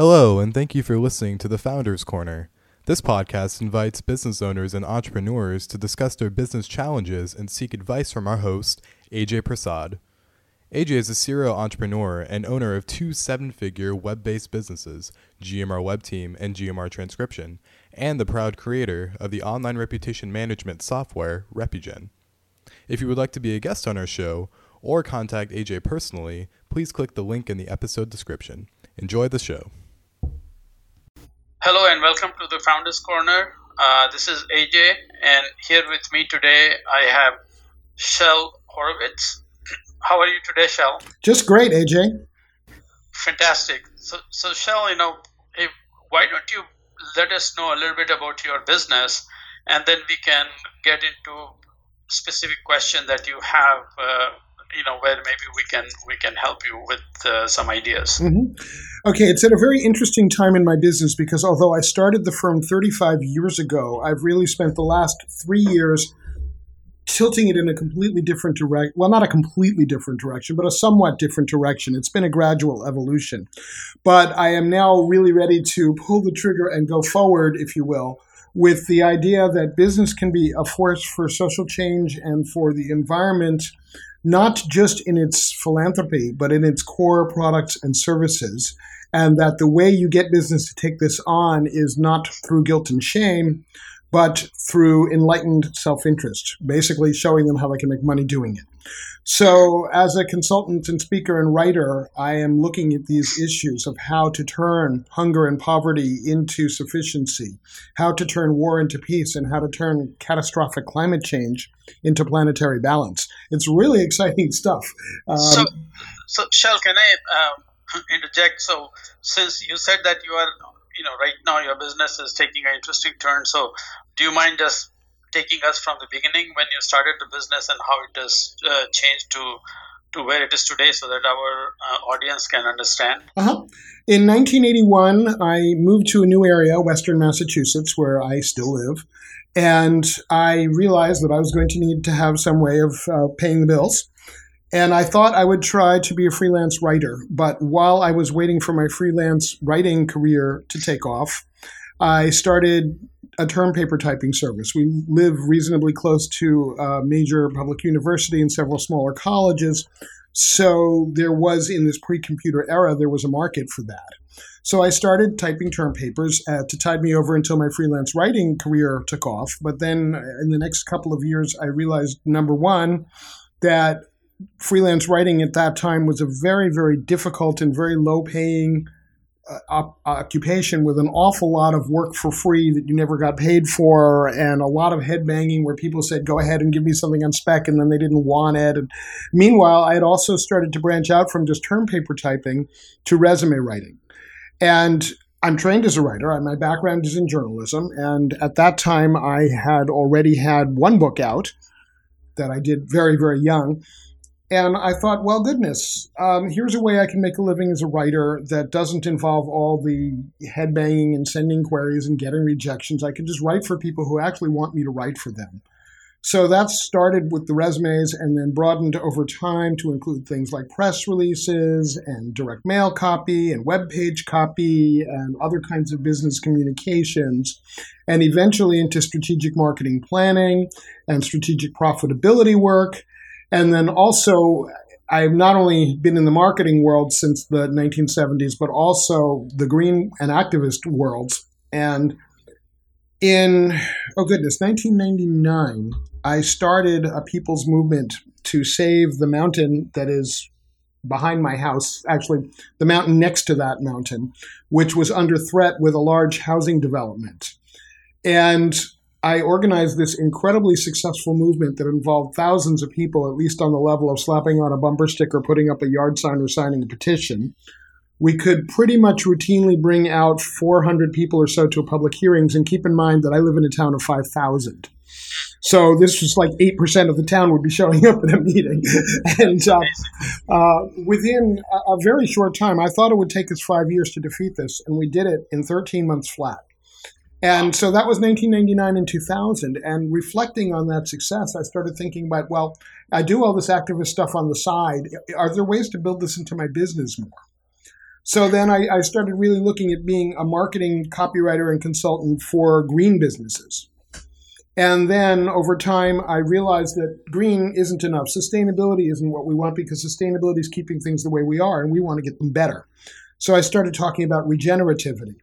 Hello, and thank you for listening to the Founders Corner. This podcast invites business owners and entrepreneurs to discuss their business challenges and seek advice from our host, AJ Prasad. AJ is a serial entrepreneur and owner of two seven figure web based businesses, GMR Web Team and GMR Transcription, and the proud creator of the online reputation management software, Repugen. If you would like to be a guest on our show or contact AJ personally, please click the link in the episode description. Enjoy the show. Hello and welcome to the Founders Corner. Uh, this is AJ, and here with me today I have Shel Horowitz. How are you today, Shel? Just great, AJ. Fantastic. So, so Shel, you know, if, why don't you let us know a little bit about your business, and then we can get into specific question that you have. Uh, you know where maybe we can we can help you with uh, some ideas. Mm-hmm. Okay, it's at a very interesting time in my business because although I started the firm 35 years ago, I've really spent the last three years tilting it in a completely different direction. Well, not a completely different direction, but a somewhat different direction. It's been a gradual evolution. But I am now really ready to pull the trigger and go forward, if you will, with the idea that business can be a force for social change and for the environment not just in its philanthropy, but in its core products and services. And that the way you get business to take this on is not through guilt and shame, but through enlightened self interest, basically showing them how they can make money doing it. So, as a consultant and speaker and writer, I am looking at these issues of how to turn hunger and poverty into sufficiency, how to turn war into peace, and how to turn catastrophic climate change into planetary balance. It's really exciting stuff. Um, so, so Shel, can I uh, interject? So, since you said that you are, you know, right now your business is taking an interesting turn, so do you mind just taking us from the beginning when you started the business and how it has uh, changed to to where it is today so that our uh, audience can understand? Uh-huh. In 1981, I moved to a new area, Western Massachusetts, where I still live. And I realized that I was going to need to have some way of uh, paying the bills. And I thought I would try to be a freelance writer. But while I was waiting for my freelance writing career to take off, I started a term paper typing service. We live reasonably close to a major public university and several smaller colleges. So there was, in this pre computer era, there was a market for that. So I started typing term papers uh, to tide me over until my freelance writing career took off. But then in the next couple of years, I realized number one, that freelance writing at that time was a very, very difficult and very low uh, occupation with an awful lot of work for free that you never got paid for, and a lot of head banging where people said, "Go ahead and give me something on spec," and then they didn't want it. And meanwhile, I had also started to branch out from just term paper typing to resume writing, and I'm trained as a writer. My background is in journalism, and at that time, I had already had one book out that I did very, very young and I thought, well, goodness, um, here's a way I can make a living as a writer that doesn't involve all the headbanging and sending queries and getting rejections. I can just write for people who actually want me to write for them. So that started with the resumes and then broadened over time to include things like press releases and direct mail copy and web page copy and other kinds of business communications, and eventually into strategic marketing planning and strategic profitability work and then also, I've not only been in the marketing world since the 1970s, but also the green and activist worlds. And in, oh goodness, 1999, I started a people's movement to save the mountain that is behind my house, actually, the mountain next to that mountain, which was under threat with a large housing development. And I organized this incredibly successful movement that involved thousands of people, at least on the level of slapping on a bumper sticker, putting up a yard sign, or signing a petition. We could pretty much routinely bring out 400 people or so to public hearings. And keep in mind that I live in a town of 5,000. So this was like 8% of the town would be showing up at a meeting. and uh, uh, within a, a very short time, I thought it would take us five years to defeat this. And we did it in 13 months flat. And so that was 1999 and 2000. And reflecting on that success, I started thinking about, well, I do all this activist stuff on the side. Are there ways to build this into my business more? So then I, I started really looking at being a marketing copywriter and consultant for green businesses. And then over time, I realized that green isn't enough. Sustainability isn't what we want because sustainability is keeping things the way we are, and we want to get them better. So I started talking about regenerativity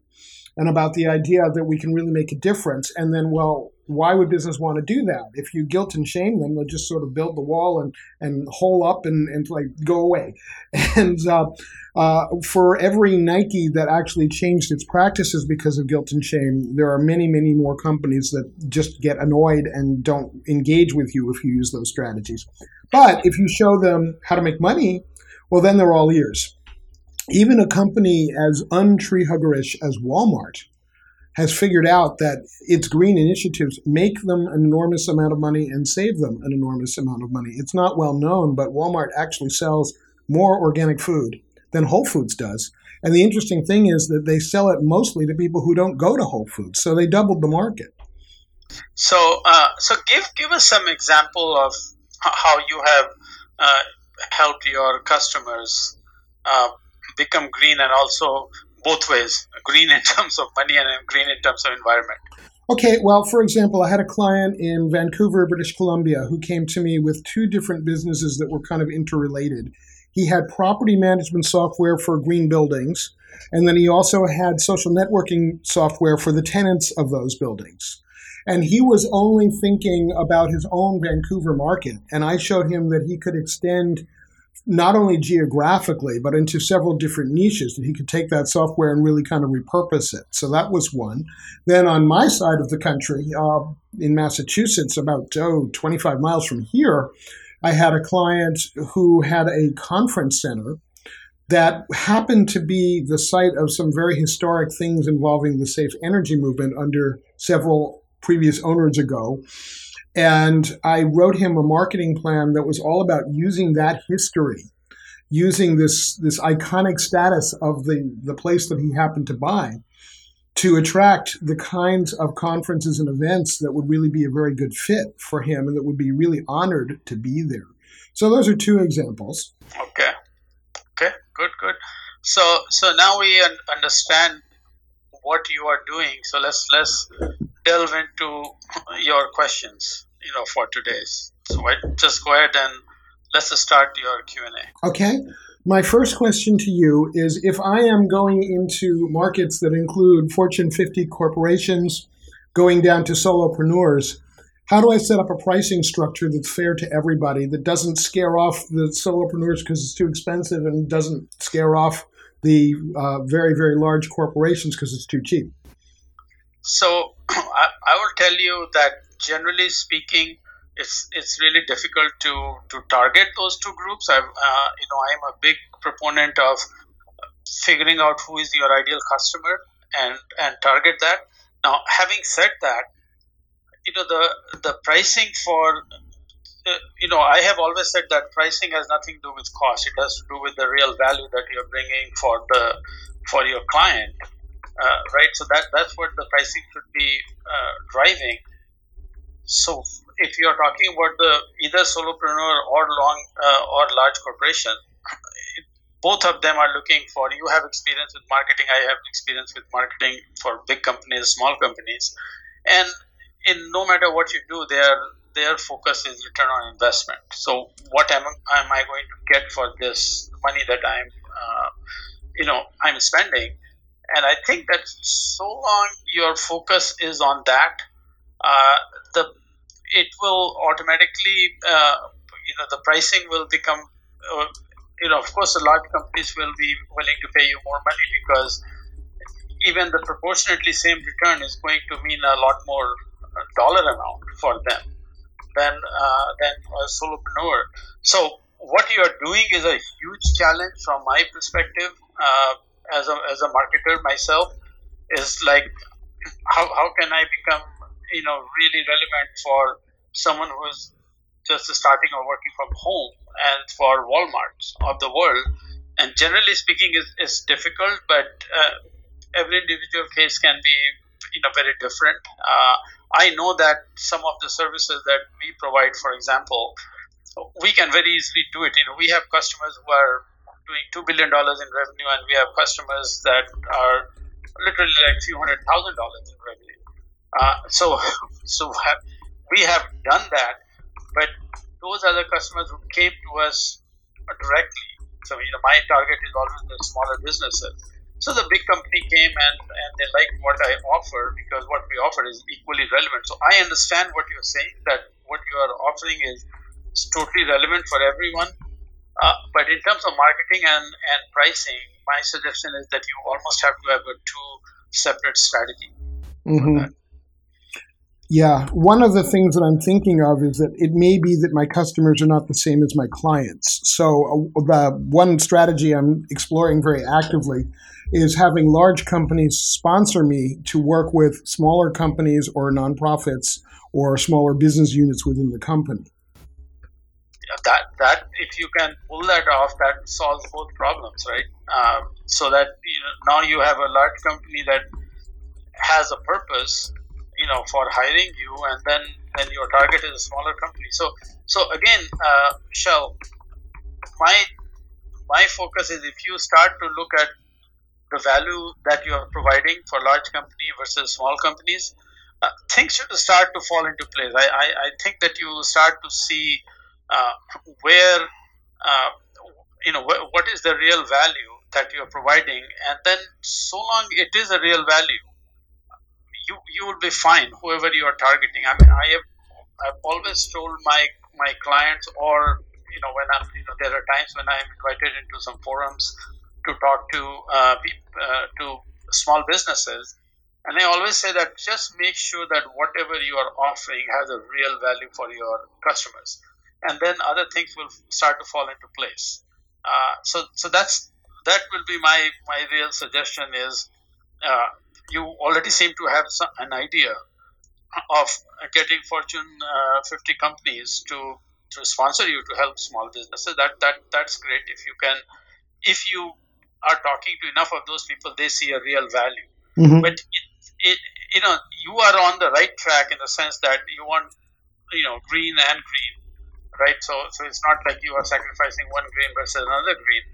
and about the idea that we can really make a difference. And then, well, why would business want to do that? If you guilt and shame them, they'll just sort of build the wall and, and hole up and, and like go away. And uh, uh, for every Nike that actually changed its practices because of guilt and shame, there are many, many more companies that just get annoyed and don't engage with you if you use those strategies. But if you show them how to make money, well, then they're all ears. Even a company as untree huggerish as Walmart has figured out that its green initiatives make them an enormous amount of money and save them an enormous amount of money. It's not well known, but Walmart actually sells more organic food than Whole Foods does. And the interesting thing is that they sell it mostly to people who don't go to Whole Foods, so they doubled the market. So, uh, so give give us some example of how you have uh, helped your customers uh, become green and also both ways green in terms of money and green in terms of environment. Okay well for example i had a client in vancouver british columbia who came to me with two different businesses that were kind of interrelated. He had property management software for green buildings and then he also had social networking software for the tenants of those buildings. And he was only thinking about his own vancouver market and i showed him that he could extend not only geographically, but into several different niches that he could take that software and really kind of repurpose it. So that was one. Then on my side of the country, uh, in Massachusetts, about oh, 25 miles from here, I had a client who had a conference center that happened to be the site of some very historic things involving the safe energy movement under several previous owners ago. And I wrote him a marketing plan that was all about using that history, using this, this iconic status of the, the place that he happened to buy to attract the kinds of conferences and events that would really be a very good fit for him and that would be really honored to be there. So those are two examples. Okay. Okay. Good. Good. So so now we understand what you are doing. So let's let's delve into your questions you know for today's. So just go ahead and let's start your Q and A. Okay. My first question to you is if I am going into markets that include Fortune 50 corporations, going down to solopreneurs, how do I set up a pricing structure that's fair to everybody that doesn't scare off the solopreneurs because it's too expensive and doesn't scare off the uh, very, very large corporations because it's too cheap? So I, I will tell you that generally speaking, it's it's really difficult to to target those two groups. I uh, you know I'm a big proponent of figuring out who is your ideal customer and and target that. Now, having said that, you know the the pricing for you know I have always said that pricing has nothing to do with cost. It has to do with the real value that you're bringing for the for your client, uh, right? So that that's what the pricing should be uh, driving so if you're talking about the either solopreneur or long uh, or large corporation, both of them are looking for. You have experience with marketing. I have experience with marketing for big companies, small companies, and in no matter what you do, their their focus is return on investment. So what am, am I going to get for this money that I'm, uh, you know, I'm spending? And I think that so long your focus is on that, uh, the it will automatically uh, you know the pricing will become uh, you know of course the large companies will be willing to pay you more money because even the proportionately same return is going to mean a lot more uh, dollar amount for them than uh, than a solopreneur so what you are doing is a huge challenge from my perspective uh, as a as a marketer myself is like how, how can I become you know really relevant for someone who is just starting or working from home and for Walmarts of the world. And generally speaking, is is difficult, but uh, every individual case can be you know very different. Uh, I know that some of the services that we provide, for example, we can very easily do it. You know, we have customers who are doing two billion dollars in revenue, and we have customers that are literally like few hundred thousand dollars in revenue. Uh, so, so have, we have done that, but those are the customers who came to us directly. So, you know, my target is always the smaller businesses. So the big company came and, and they like what I offer because what we offer is equally relevant. So I understand what you're saying that what you are offering is, is totally relevant for everyone. Uh, but in terms of marketing and, and pricing, my suggestion is that you almost have to have a two separate strategy. Mm-hmm. Yeah, one of the things that I'm thinking of is that it may be that my customers are not the same as my clients. So, uh, the one strategy I'm exploring very actively is having large companies sponsor me to work with smaller companies or nonprofits or smaller business units within the company. that that if you can pull that off, that solves both problems, right? Um, so that you know, now you have a large company that has a purpose, you know, for hiring you, and then then your target is a smaller company. So so again, uh, Michelle, my my focus is if you start to look at the value that you are providing for large company versus small companies, uh, things should start to fall into place. I, I, I think that you start to see uh, where, uh, you know, wh- what is the real value that you are providing, and then so long it is a real value, you you will be fine. Whoever you are targeting. I mean, I have I've always told my my clients, or you know, when I'm, you know, there are times when I'm invited into some forums to talk to uh, uh, to small businesses, and I always say that just make sure that whatever you are offering has a real value for your customers, and then other things will start to fall into place. Uh, so so that's that will be my my real suggestion is uh, you already seem to have some, an idea of getting Fortune uh, 50 companies to to sponsor you to help small businesses. That that that's great if you can if you are talking to enough of those people, they see a real value. Mm-hmm. But it, it, you know, you are on the right track in the sense that you want, you know, green and green, right? So, so it's not like you are sacrificing one green versus another green.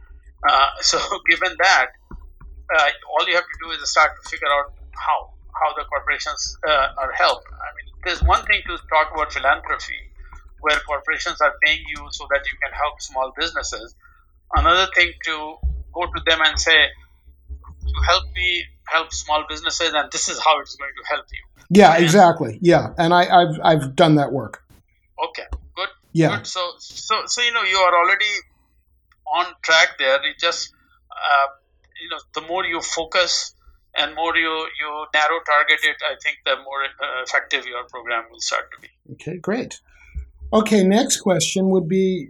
Uh, so, given that, uh, all you have to do is start to figure out how how the corporations uh, are helped. I mean, there's one thing to talk about philanthropy, where corporations are paying you so that you can help small businesses. Another thing to go to them and say, to help me help small businesses, and this is how it's going to help you. Yeah, exactly. Yeah, and I, I've I've done that work. Okay, good. Yeah. Good. So so so you know you are already on track there. It just uh, you know the more you focus and more you you narrow target it, I think the more uh, effective your program will start to be. Okay, great. Okay, next question would be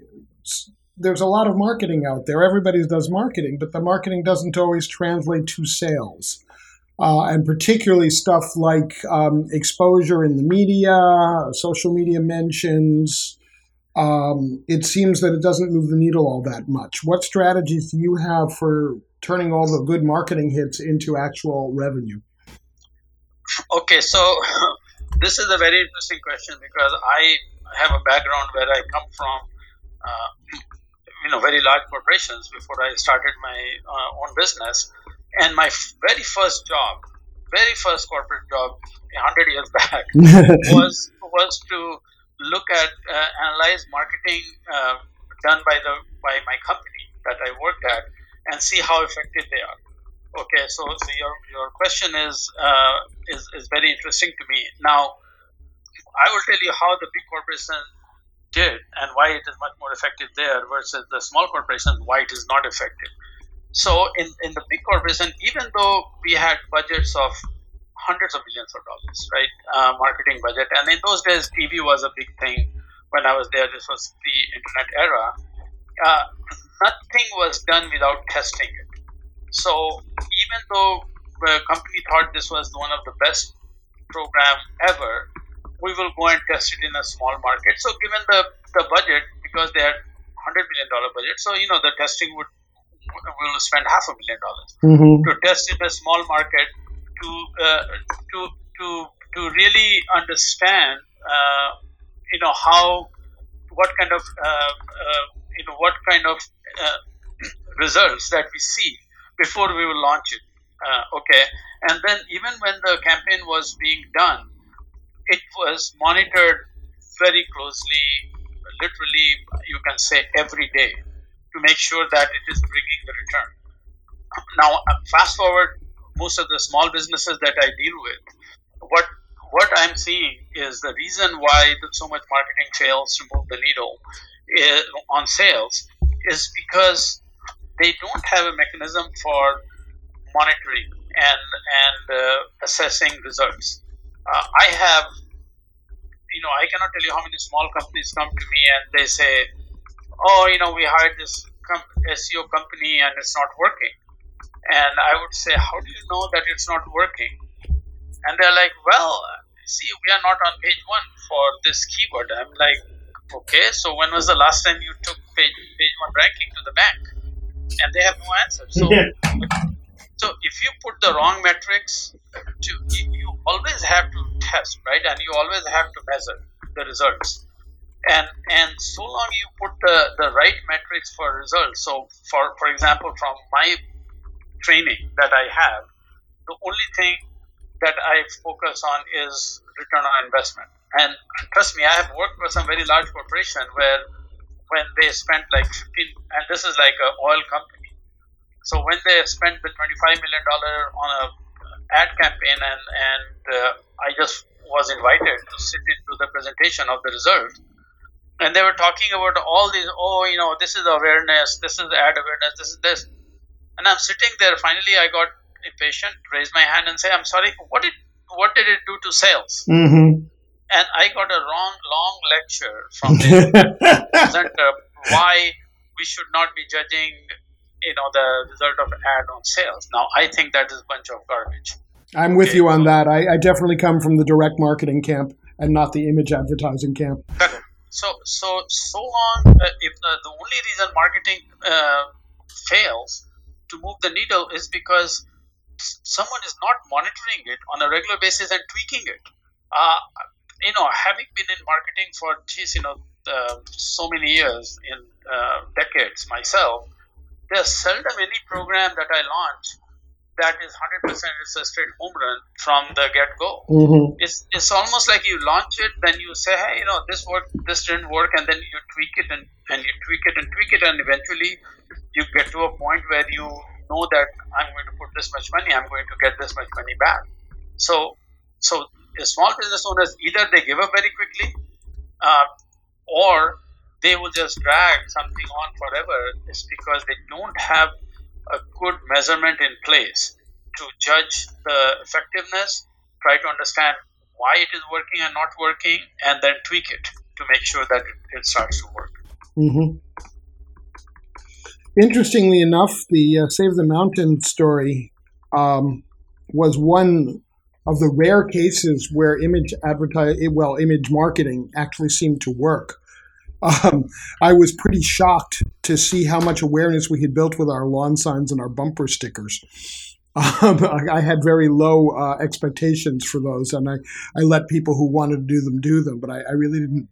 there's a lot of marketing out there. Everybody does marketing, but the marketing doesn't always translate to sales. Uh, and particularly stuff like um, exposure in the media, social media mentions. Um, it seems that it doesn't move the needle all that much. What strategies do you have for turning all the good marketing hits into actual revenue? Okay, so this is a very interesting question because I have a background where I come from. Uh, you know very large corporations before I started my uh, own business. And my f- very first job, very first corporate job, hundred years back, was was to look at uh, analyze marketing uh, done by the by my company that I worked at and see how effective they are. Okay, so, so your your question is uh, is is very interesting to me. Now, I will tell you how the big corporations did and why it is much more effective there versus the small corporations why it is not effective. So in, in the big corporation even though we had budgets of hundreds of billions of dollars right uh, marketing budget and in those days tv was a big thing. When i was there this was the internet era. Uh, nothing was done without testing it. So even though the company thought this was one of the best program ever we will go and test it in a small market. So given the, the budget, because they had hundred million dollar budget, so you know the testing would will spend half a million dollars mm-hmm. to test in a small market to uh, to to to really understand uh, you know how what kind of uh, uh you know what kind of uh, results that we see before we will launch it. Uh, okay, and then even when the campaign was being done, it was monitored very closely, literally, you can say every day, to make sure that it is bringing the return. Now, uh, fast forward, most of the small businesses that I deal with, what what I'm seeing is the reason why so much marketing fails to move the needle on sales is because they don't have a mechanism for monitoring and and uh, assessing results. Uh, I have, you know, I cannot tell you how many small companies come to me and they say, "Oh, you know, we hired this com- SEO company and it's not working." And I would say, "How do you know that it's not working?" And they're like, "Well, see, we are not on page one for this keyword." I'm like, "Okay, so when was the last time you took page page one ranking to the bank?" And they have no answer. So. So if you put the wrong metrics, to, always have to test, right? And you always have to measure the results. And and so long you put the, the right metrics for results. So for for example, from my training that I have, the only thing that I focus on is return on investment. And trust me, I have worked for some very large corporation where when they spent like 15, and this is like an oil company so when they spent the $25 million on a ad campaign and, and uh, I just was invited to sit into the presentation of the result, and they were talking about all these, oh, you know, this is awareness, this is ad awareness, this is this. And I'm sitting there, finally I got impatient, raised my hand and say, I'm sorry, what did, what did it do to sales? Mm-hmm. And I got a wrong, long lecture from the presenter why we should not be judging you know the result of ad on sales. Now I think that is a bunch of garbage. I'm with okay. you on that. I, I, definitely come from the direct marketing camp and not the image advertising camp. So so so long. Uh, if the, the only reason marketing uh, fails to move the needle is because someone is not monitoring it on a regular basis and tweaking it. Uh, you know, having been in marketing for geez, you know, uh, so many years in uh, decades myself, there's seldom any program that I launch that is 100% it's a straight home run from the get go. Mm-hmm. It's, it's almost like you launch it, then you say, hey, you know, this worked, this didn't work, and then you tweak it and, and you tweak it and tweak it, and eventually you get to a point where you know that I'm going to put this much money, I'm going to get this much money back. So, so small business owners either they give up very quickly, uh, or they will just drag something on forever is because they don't have a good measurement in place to judge the effectiveness, try to understand why it is working and not working, and then tweak it to make sure that it, starts to work. Mm-hmm. Interestingly enough, the uh, Save the Mountain story um, was one of the rare cases where image advertise well image marketing actually seemed to work um, I was pretty shocked to see how much awareness we had built with our lawn signs and our bumper stickers. Um, I had very low uh, expectations for those, and I, I let people who wanted to do them do them, but I, I really didn't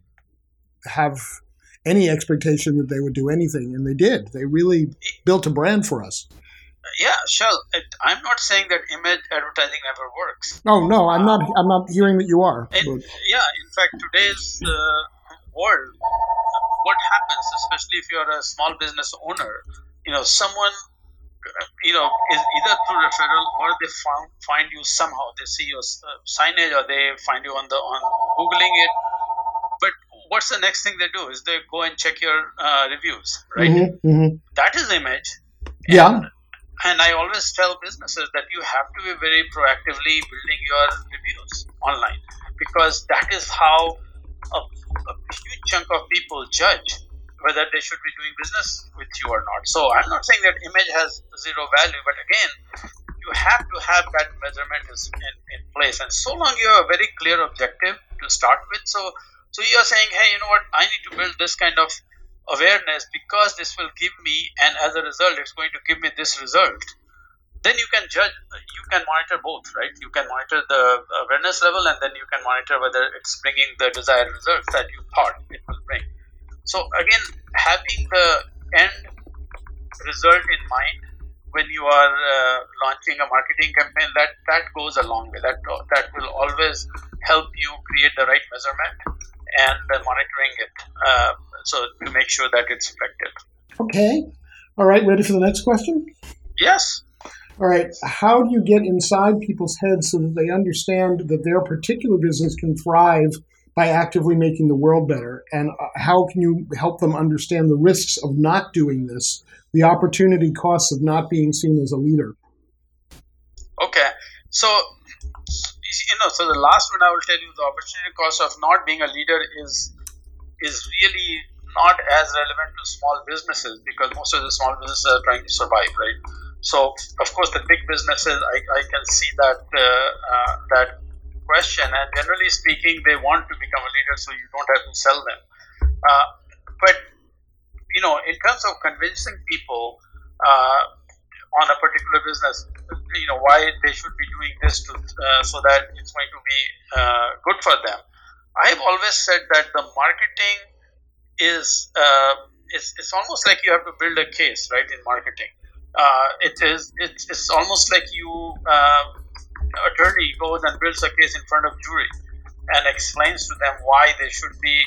have any expectation that they would do anything, and they did. They really built a brand for us. Yeah, sure. I'm not saying that image advertising never works. Oh no, I'm not. I'm not hearing that you are. yeah, in fact, today's uh, world, what happens, especially if you're a small business owner, you know, someone, you know, is either through referral or they found, find you somehow. They see your uh, signage or they find you on the on googling it. But what's the next thing they do? Is they go and check your uh, reviews, right? Mm-hmm, mm-hmm. That is image. And, yeah. And I always tell businesses that you have to be very proactively building your reviews online because that is how a, a huge chunk of people judge whether they should be doing business with you or not. So I'm not saying that image has zero value, but again, you have to have that measurement in, in place. And so long you have a very clear objective to start with. So so you are saying, hey, you know what, I need to build this kind of awareness because this will give me, and as a result, it's going to give me this result then you can judge you can monitor both right you can monitor the awareness level and then you can monitor whether it's bringing the desired results that you thought it will bring so again having the end result in mind when you are uh, launching a marketing campaign, that that goes a long way. That that will always help you create the right measurement and uh, monitoring it, uh, so to make sure that it's effective. Okay. All right. Ready for the next question? Yes. All right. How do you get inside people's heads so that they understand that their particular business can thrive by actively making the world better? And uh, how can you help them understand the risks of not doing this the opportunity costs of not being seen as a leader? Okay, so you know, so the last one I will tell you, the opportunity cost of not being a leader is is really not as relevant to small businesses because most of the small businesses are trying to survive, right? So, of course, the big businesses, I, I can see that uh, uh, that question, and generally speaking, they want to become a leader, so you don't have to sell them. Uh, but you know, in terms of convincing people uh, on a particular business, you know, why they should be doing this to, uh, so that it's going to be uh, good for them. I've always said that the marketing is it's, it's almost like you have to build a case, right? In marketing, uh, it is it's, it's almost like you uh, attorney goes and builds a case in front of jury and explains to them why they should be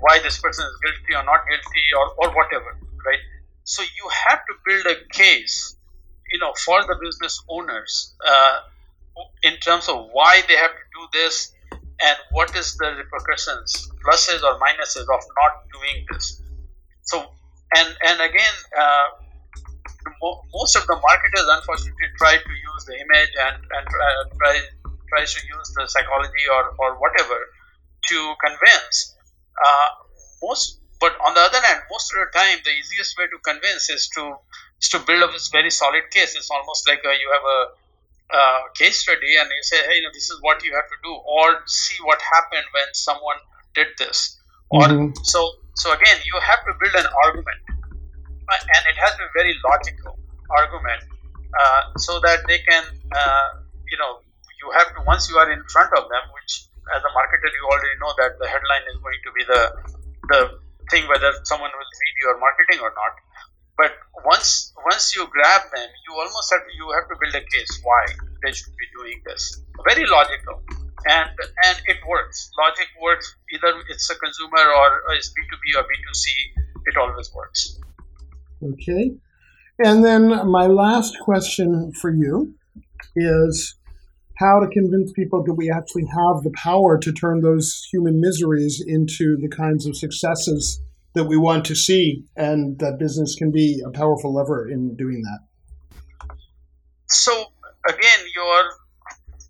why this person is guilty or not guilty or, or whatever, right? So you have to build a case, you know, for the business owners uh, in terms of why they have to do this and what is the repercussions, pluses or minuses of not doing this. So, and and again, uh, most of the marketers unfortunately try to use the image and and try tries to use the psychology or or whatever to convince uh, most, but on the other hand, most of the time, the easiest way to convince is to is to build up this very solid case. It's almost like a, you have a uh, case study and you say, hey, you know, this is what you have to do, or see what happened when someone did this, or mm-hmm. so. So again, you have to build an argument, uh, and it has to be very logical argument, uh, so that they can, uh, you know, you have to once you are in front of them, which as a marketer you already know that the headline is going to be the the thing whether someone will read your marketing or not. But once once you grab them you almost have to, you have to build a case why they should be doing this. Very logical. And and it works. Logic works. Either it's a consumer or it's b2b or b2c it always works okay and then my last question for you is how to convince people that we actually have the power to turn those human miseries into the kinds of successes that we want to see, and that business can be a powerful lever in doing that. So again, your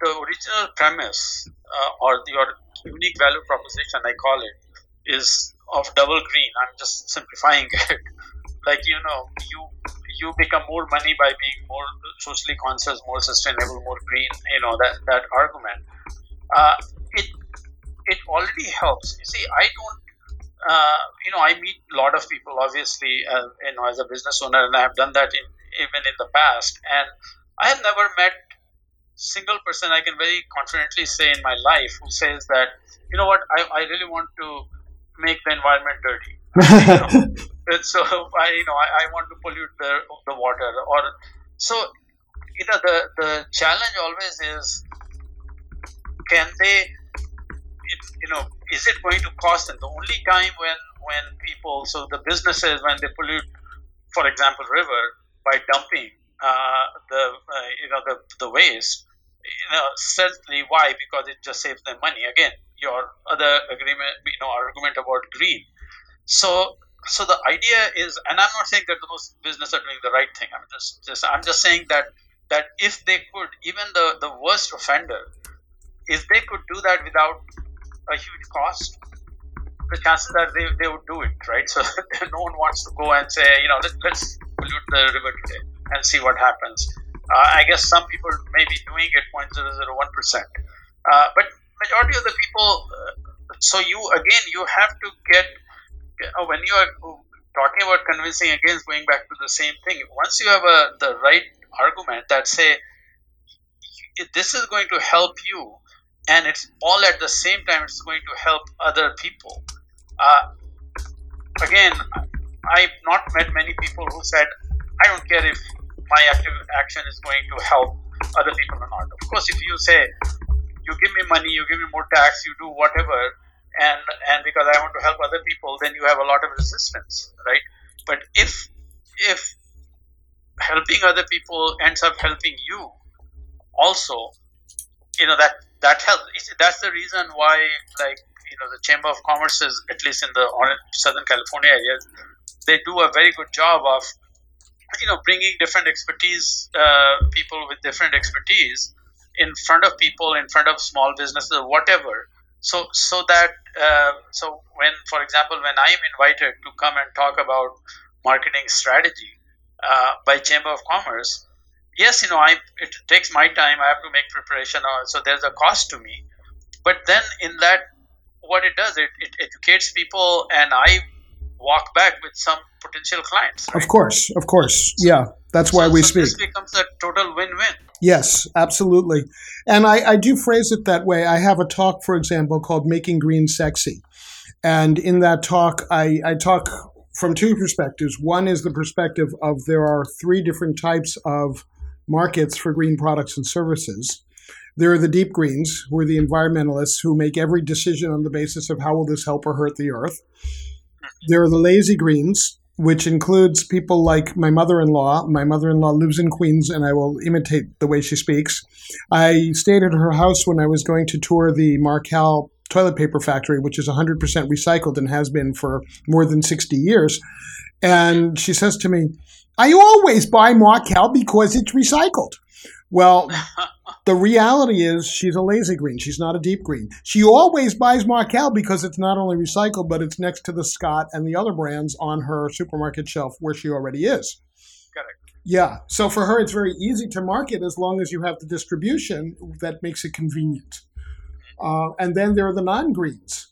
the original premise uh, or your unique value proposition, I call it, is of double green. I'm just simplifying it. Like you know, you you become more money by being more socially conscious, more sustainable, more green. You know that that argument. Uh, it it already helps. You see, I don't. Uh, you know, I meet a lot of people, obviously, uh, you know, as a business owner, and I have done that in, even in the past. And I have never met single person I can very confidently say in my life who says that, you know what, I, I really want to make the environment dirty. you know, so I, you know, I, I want to pollute the, the water or so. You know, the the challenge always is, can they, you know, is it going to cost them? The only time when when people, so the businesses, when they pollute, for example, river by dumping uh, the uh, you know the the waste, you know, certainly why? Because it just saves them money. Again, your other agreement, you know, argument about green. So so the idea is, and I'm not saying that those business are doing the right thing. I'm just, just I'm just saying that that if they could, even the the worst offender, if they could do that without a huge cost, the chances are they, they would do it, right? So no one wants to go and say, you know, let, let's pollute the river today and see what happens. Uh, I guess some people may be doing it 0.001%. Uh, but majority of the people, uh, so you, again, you have to get when you are talking about convincing against going back to the same thing once you have a the right argument that say this is going to help you and it's all at the same time it's going to help other people uh, again i've not met many people who said I don't care if my active action is going to help other people or not. Of course, if you say you give me money, you give me more tax, you do whatever, and and because I want to help other people, then you have a lot of resistance, right? But if if helping other people ends up helping you, also, you know that that helps. That's the reason why, like you know, the Chamber of Commerce is at least in the Southern California area, they do a very good job of you know bringing different expertise, uh, people with different expertise in front of people, in front of small businesses, whatever. So so that uh, so when, for example, when I am invited to come and talk about marketing strategy uh, by Chamber of Commerce, yes, you know, I it takes my time. I have to make preparation, uh, so there's a cost to me. But then in that, what it does, it, it educates people, and I walk back with some potential clients. Right? Of course, of course, yeah. That's why so, we so speak. This becomes a total win-win. Yes, absolutely. And I, I do phrase it that way. I have a talk, for example, called "Making Green Sexy," and in that talk, I, I talk from two perspectives. One is the perspective of there are three different types of markets for green products and services. There are the deep greens, who are the environmentalists who make every decision on the basis of how will this help or hurt the earth. There are the lazy greens, which includes people like my mother in law. My mother in law lives in Queens, and I will imitate the way she speaks. I stayed at her house when I was going to tour the Marcal toilet paper factory, which is 100% recycled and has been for more than 60 years. And she says to me, I always buy Marcal because it's recycled. Well, the reality is she's a lazy green. She's not a deep green. She always buys Marcal because it's not only recycled, but it's next to the Scott and the other brands on her supermarket shelf where she already is. Correct. Yeah. So for her, it's very easy to market as long as you have the distribution that makes it convenient. Uh, and then there are the non greens.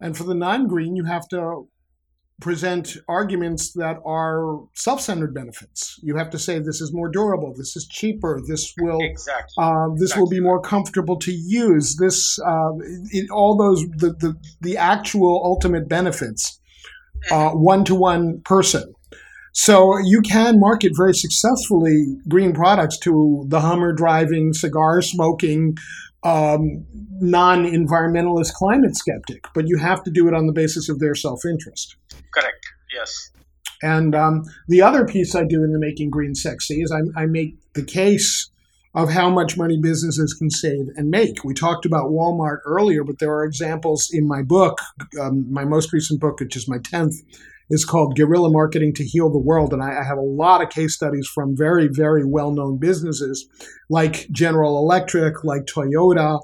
And for the non green, you have to present arguments that are self-centered benefits. You have to say this is more durable, this is cheaper, this will exactly. uh, this exactly. will be more comfortable to use. This uh, it, all those the, the the actual ultimate benefits, one to one person. So you can market very successfully green products to the Hummer driving, cigar smoking, um, non environmentalist climate skeptic, but you have to do it on the basis of their self interest. Correct, yes. And um, the other piece I do in the Making Green Sexy is I, I make the case of how much money businesses can save and make. We talked about Walmart earlier, but there are examples in my book, um, my most recent book, which is my 10th, is called Guerrilla Marketing to Heal the World. And I, I have a lot of case studies from very, very well known businesses like General Electric, like Toyota.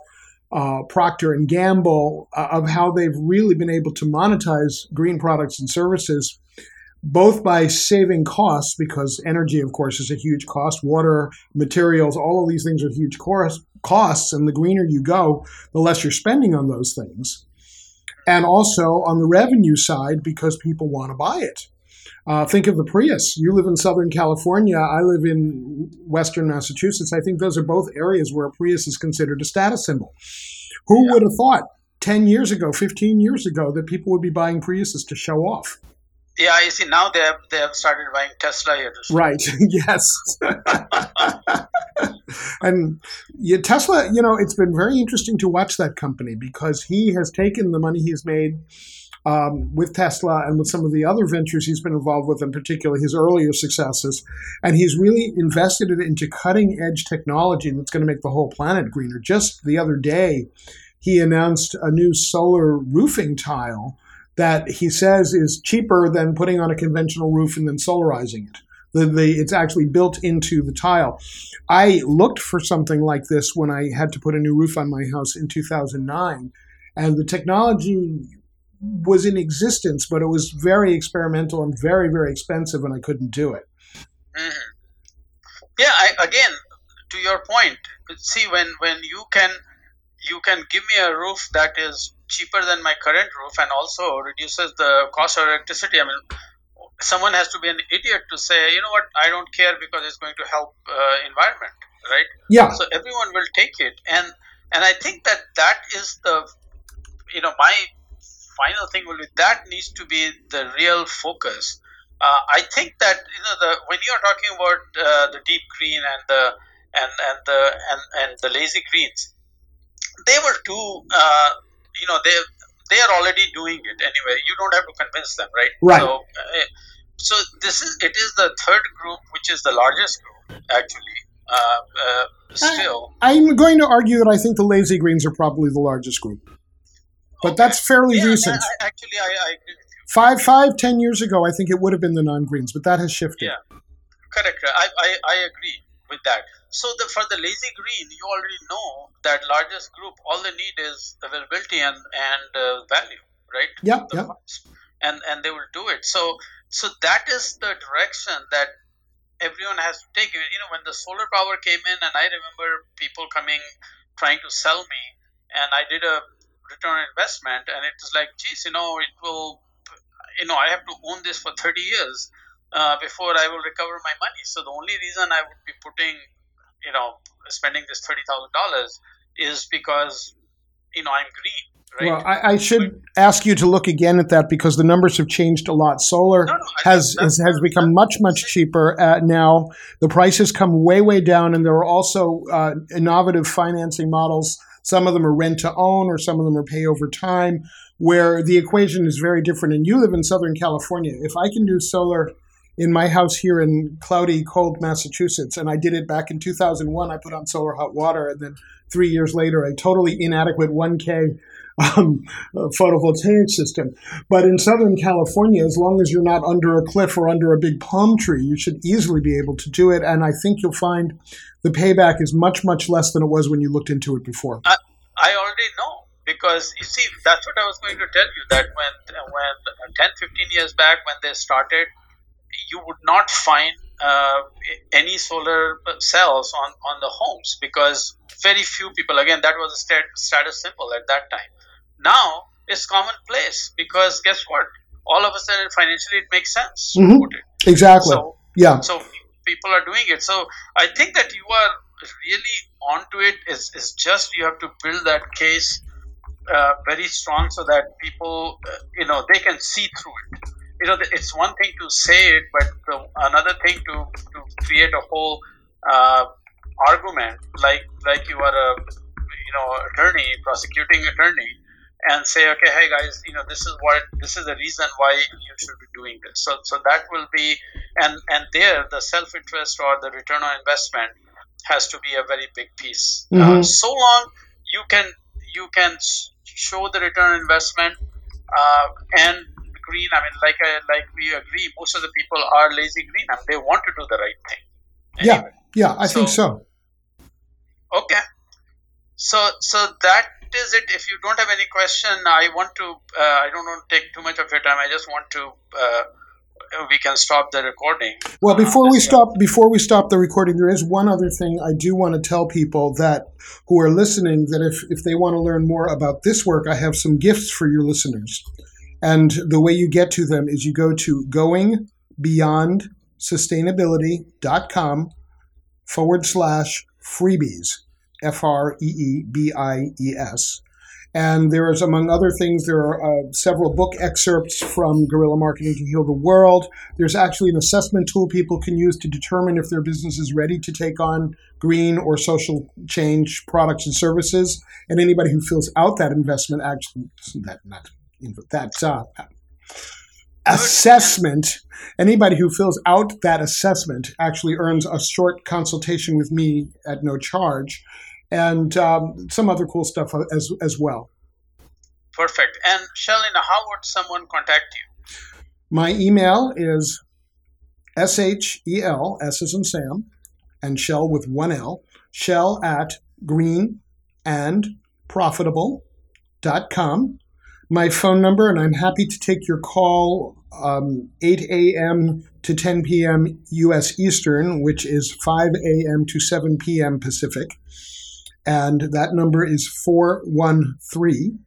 Uh, Procter and Gamble uh, of how they've really been able to monetize green products and services, both by saving costs because energy, of course, is a huge cost. Water, materials, all of these things are huge costs, and the greener you go, the less you're spending on those things and also on the revenue side because people want to buy it. Uh, think of the Prius. You live in Southern California. I live in Western Massachusetts. I think those are both areas where a Prius is considered a status symbol. Who yeah. would have thought 10 years ago, 15 years ago, that people would be buying Priuses to show off? Yeah, you see, now they have, they have started buying Tesla here. Right, yes. and yeah, Tesla, you know, it's been very interesting to watch that company because he has taken the money he's made um, with Tesla and with some of the other ventures he's been involved with, in particular his earlier successes, and he's really invested it into cutting edge technology that's going to make the whole planet greener. Just the other day, he announced a new solar roofing tile that he says is cheaper than putting on a conventional roof and then solarizing it. The, the, it's actually built into the tile. I looked for something like this when I had to put a new roof on my house in 2009, and the technology was in existence, but it was very experimental and very, very expensive, and I couldn't do it. Mm-hmm. Yeah, I, again, to your point, see when when you can you can give me a roof that is cheaper than my current roof and also reduces the cost of electricity. I mean, someone has to be an idiot to say, you know what, I don't care because it's going to help uh, environment, right? Yeah. So everyone will take it, and and I think that that is the, you know, my final thing will be that needs to be the real focus uh, I think that you know the when you are talking about uh, the deep green and the and and the and, and the lazy greens, they were too, Uh, you know they they are already doing it anyway. You don't have to convince them, right? Right. So, uh, so this is it is the third group, which is the largest group actually. Uh, uh, still, I'm going to argue that I think the lazy greens are probably the largest group, but Okay. that's fairly yeah, recent. I, I- actually, I, I agree with you. Five, five, ten years ago, I think it would have been the non-greens, but that has shifted. Yeah. Correct. I, I, I agree with that. So the for the lazy green, you already know that largest group. All they need is availability and and uh, value, right? The yep. funds. And and they will do it. So so that is the direction that everyone has to take. You know, when the solar power came in, and I remember people coming trying to sell me, and I did a return on investment, and it was like, geez, you know, it will, you know, I have to own this for 30 years uh, before I will recover my money. So the only reason I would be putting, you know, spending this thirty thousand dollars is because, you know, I'm green, right? Well, I, I should ask you to look again at that because the numbers have changed a lot. Solar No, no, has has, has become much much cheaper uh, now. The prices come way way down, and there are also uh, innovative financing models. Some of them are rent to own, or some of them are pay over time, where the equation is very different. And you live in Southern California. If I can do solar in my house here in cloudy, cold Massachusetts, and I did it back in 2001, I put on solar hot water, and then three years later, a totally inadequate 1K um, uh, photovoltaic system. But in Southern California, as long as you're not under a cliff or under a big palm tree, you should easily be able to do it. And I think you'll find the payback is much, much less than it was when you looked into it before. I, I already know because you see that's what I was going to tell you that when when 10 15 years back when they started you would not find uh, any solar cells on on the homes because very few people again that was a stat, status symbol at that time now it's commonplace because guess what all of a sudden financially it makes sense Mhm. it Exactly. so yeah. so people are doing it so i think that you are really onto it is, is just you have to build that case uh, very strong so that people uh, you know they can see through it you know it's one thing to say it but the, another thing to, to create a whole uh, argument like like you are a you know attorney prosecuting attorney and say okay hey guys you know this is what this is the reason why you should be doing this so so that will be and and there the self interest or the return on investment has to be a very big piece uh, Mhm. so long you can you can show the return on investment uh, and green i mean like I, like we agree most of the people are lazy green and they want to do the right thing Yeah. Anyway. Yeah, I think So- so. Okay. So so that is it. If you don't have any question, I want to. Uh, I don't want to take too much of your time. I just want to. Uh, we can stop the recording. Well, Uh, before we stop, before we stop the recording, there is one other thing I do want to tell people that who are listening that if if they want to learn more about this work, I have some gifts for your listeners. And the way you get to them is you go to goingbeyondsustainability.com forward slash freebies, F R E E B I E S. And there is, among other things, there are uh, several book excerpts from Guerrilla Marketing to Heal the World. There's actually an assessment tool people can use to determine if their business is ready to take on green or social change products and services. And anybody who fills out that investment, actually, that not that uh, assessment, anybody who fills out that assessment actually earns a short consultation with me at no charge, and um, some other cool stuff as as well. Perfect. And now how would someone contact you? My email is shel s as in Sam, and shel with one l shel at green and profitable dot com. My phone number, and I'm happy to take your call um, 8 a.m. to 10 p.m. U.S. Eastern, which is 5 a.m. to 7 p.m. Pacific. And that number is 413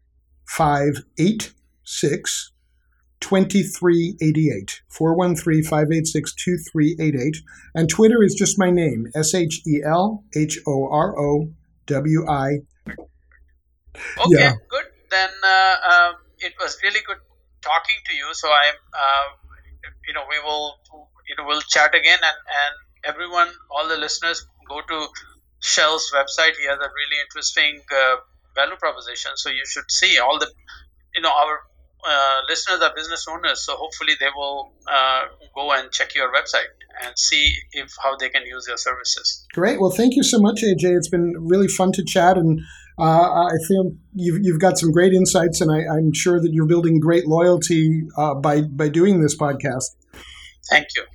586 2388. 413 586 2388. And Twitter is just my name S H E L H O R O W I. Okay, Yeah. good. Then uh, um, it was really good talking to you. So I'm uh, you know, we will, you know, we'll chat again, and and everyone, all the listeners, go to Shel's website. He has a really interesting uh, value proposition. So you should see all the, you know, our uh, listeners are business owners, so hopefully they will uh, go and check your website and see if how they can use your services. Great. Well, thank you so much, AJ. It's been really fun to chat, and uh, I feel you've, you've got some great insights, and I, am sure that you're building great loyalty uh, by by doing this podcast. Thank you.